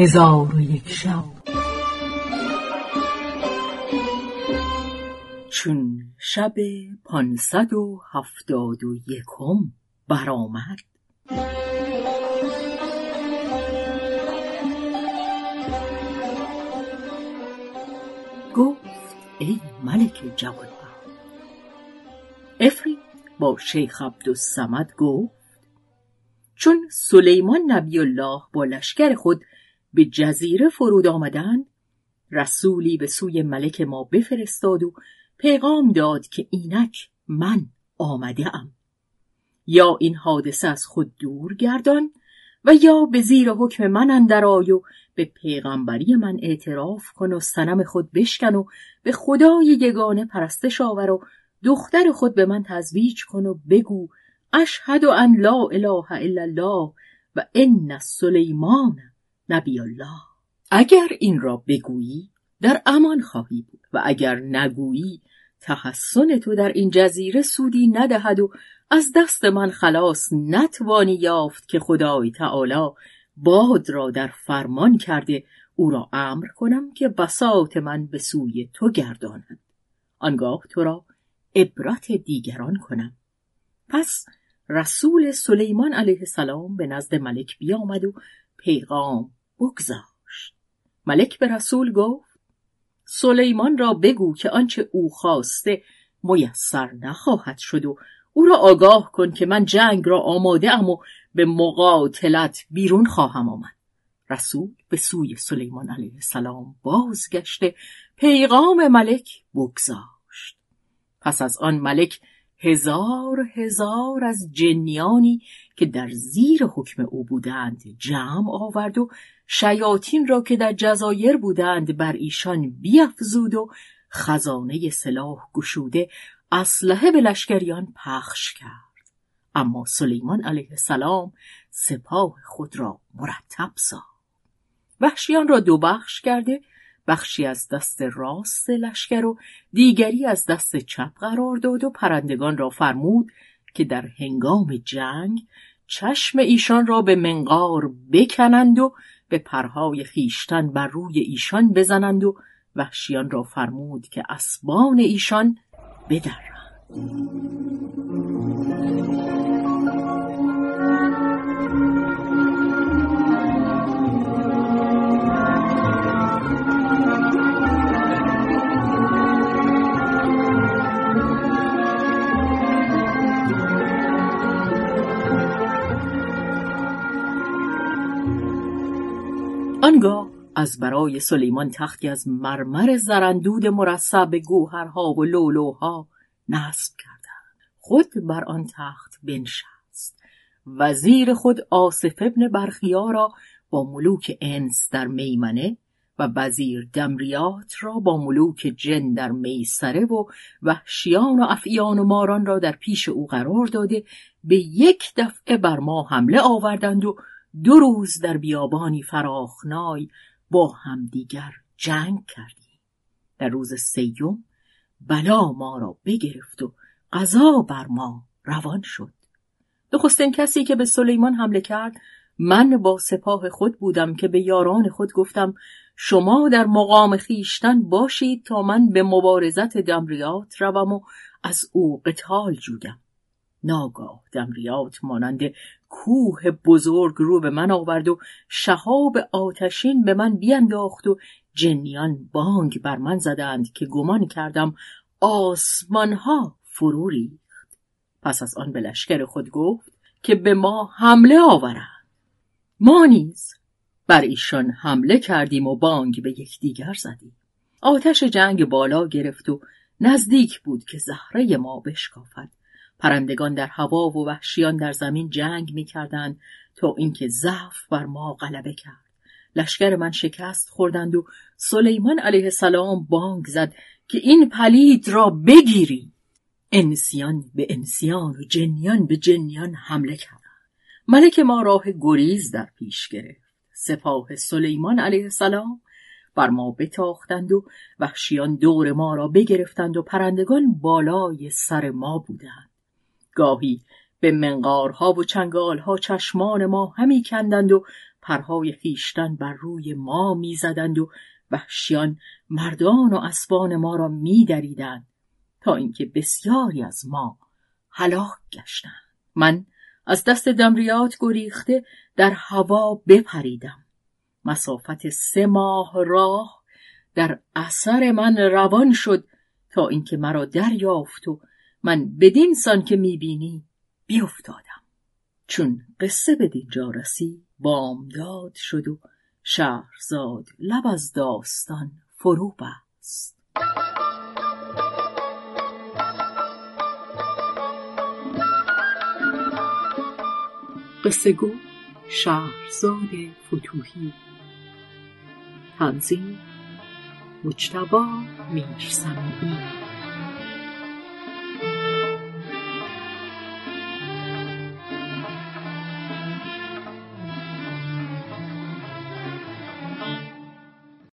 هزار و یک شب. چون شب پانصد و هفتاد و یکم برآمد. گفت ای ملک جوانبخت افری با شیخ عبدالصمد گفت چون سلیمان نبی الله با لشکر خود به جزیره فرود آمدند. رسولی به سوی ملک ما بفرستاد و پیغام داد که اینک من آمده ام یا این حادثه از خود دور گردان و یا به زیر حکم من اندر و به پیغمبری من اعتراف کن و سنم خود بشکن و به خدای یگانه پرستش آور و دختر خود به من تزویج کن و بگو اشهد ان لا اله الا الله و ان سلیمان نبی الله اگر این را بگویی در امان خواهی بود و اگر نگویی تحسن تو در این جزیره سودی ندهد و از دست من خلاص نتوانی یافت که خدای تعالی باد را در فرمان کرده او را امر کنم که بساط من به سوی تو گرداند. آنگاه تو را عبرت دیگران کنم. پس رسول سلیمان علیه السلام به نزد ملک بیامد و پیغام بگذاشت. ملک به رسول گفت سلیمان را بگو که آنچه او خواسته میسر نخواهد شد و او را آگاه کن که من جنگ را آماده ام و به مقاتلت بیرون خواهم آمد. رسول به سوی سلیمان علیه السلام بازگشته پیغام ملک بگذاشت. پس از آن ملک هزار هزار از جنیانی که در زیر حکم او بودند جمع آورد و شیاطین را که در جزایر بودند بر ایشان بیافزود و خزانه سلاح گشوده اسلحه به لشکریان پخش کرد. اما سلیمان علیه السلام سپاه خود را مرتب ساخت. وحشیان را دو بخش کرده بخشی از دست راست لشکر و دیگری از دست چپ قرار داد و پرندگان را فرمود که در هنگام جنگ چشم ایشان را به منقار بکنند و به پرهای خیشتن بر روی ایشان بزنند و وحشیان را فرمود که اسبان ایشان بدرند. آنگاه از برای سلیمان تختی از مرمر زرندود مرصع به گوهرها و لولوها نصب کردند. خود بر آن تخت بنشست. وزیر خود آصف ابن برخیا را با ملوک انس در میمنه و وزیر دمریات را با ملوک جن در میسره و وحشیان و افیان و ماران را در پیش او قرار داده به یک دفعه بر ما حمله آوردند و دو روز در بیابانی فراخنای با همدیگر جنگ کردیم. در روز سیوم بلا ما را بگرفت و قضا بر ما روان شد. نخستین کسی که به سلیمان حمله کرد من با سپاه خود بودم که به یاران خود گفتم شما در مقام خیشتن باشید تا من به مبارزت دمریات روم و از او قتال جویم. ناگاه دمریات مانند کوه بزرگ رو به من آورد و شهاب آتشین به من بینداخت و جنیان بانگ بر من زدند که گمان کردم آسمانها فرو ریخت. پس از آن به لشکر خود گفت که به ما حمله آورند. ما نیز بر ایشان حمله کردیم و بانگ به یکدیگر زدیم. آتش جنگ بالا گرفت و نزدیک بود که زهره ما بشکافد. پرندگان در هوا و وحشیان در زمین جنگ می کردند تا اینکه ضعف بر ما غلبه کرد. لشکر من شکست خوردند و سلیمان علیه السلام بانگ زد که این پلید را بگیری. انسیان به انسیان و جنیان به جنیان حمله کردند. ملک ما راه گریز در پیش گرفت. سپاه سلیمان علیه السلام بر ما بتاختند و وحشیان دور ما را بگرفتند و پرندگان بالای سر ما بودند. گاهی. به منقارها و چنگالها چشمان ما همی کندند و پرهای خیشتن بر روی ما می‌زدند و وحشیان مردان و اسبان ما را میدریدند تا اینکه بسیاری از ما هلاک گشتند. من از دست دمریات گریخته در هوا بپریدم. مسافت سه ماه راه در اثر من روان شد تا اینکه مرا دریافت و من بدین سان که می‌بینی بیافتادم. چون قصه به دینجا رسی بامداد شد و شهرزاد لب از داستان فرو بست. قصه گو شهرزاد فتوهی تنظیم مجتبا میرسمی